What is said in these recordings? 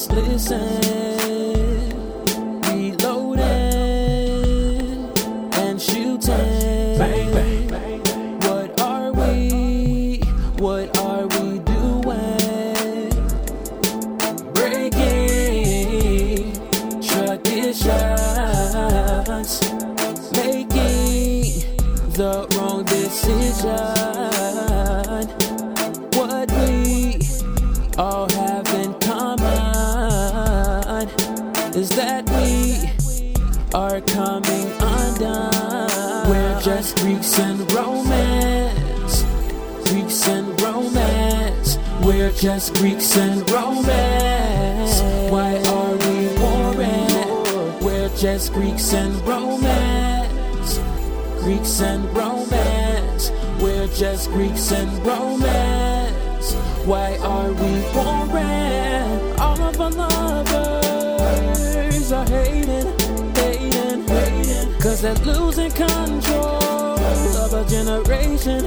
Just listen. Reloading and shooting. Bang, bang, bang, what are we? What are we doing? Breaking traditions. Making the wrong decisions. Is that we are coming undone. We're just Greeks and Romans. Greeks and Romans. We're just Greeks and Romans. Why are we warring? We're just Greeks and Romans. Greeks and Romans. We're just Greeks and Romans. Why are we warring? All of our lovers Cause they're losing control of a generation,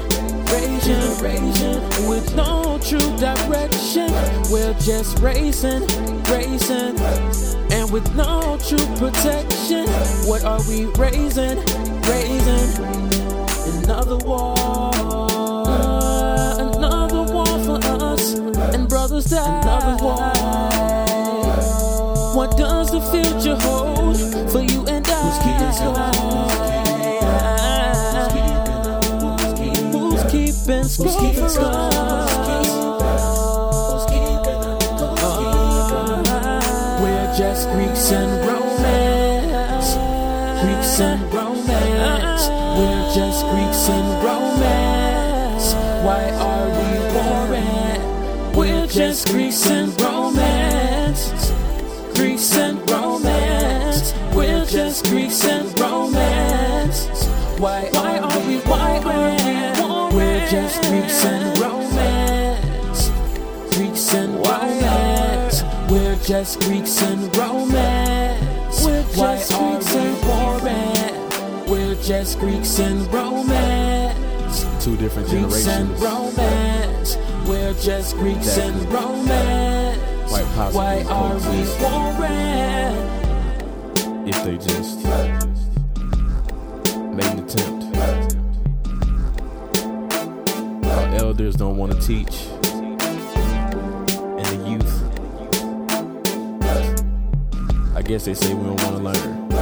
generation with no true direction. We're just racing, racing, and with no true protection. What are we raising, raising? Another war, another war for us, and brothers die. Another war. We're just Greeks and Romans. Greeks and Romans. We're just Greeks and Romans. Why are we warring? We're just Greeks and Romans. Greeks and Romans. We're just Greeks and Romans. Why, why are we, We're just Greeks and Romans. Greeks and Romans. We're just Greeks and Romans. We're just why Greeks and warring? We're just Greeks and Romans. Two different Greeks and generations. Romans. We're just Greeks and Romans. Quite possibly Why are we coexist. warring? if they just Elders don't want to teach, and the youth, I guess they say we don't want to learn.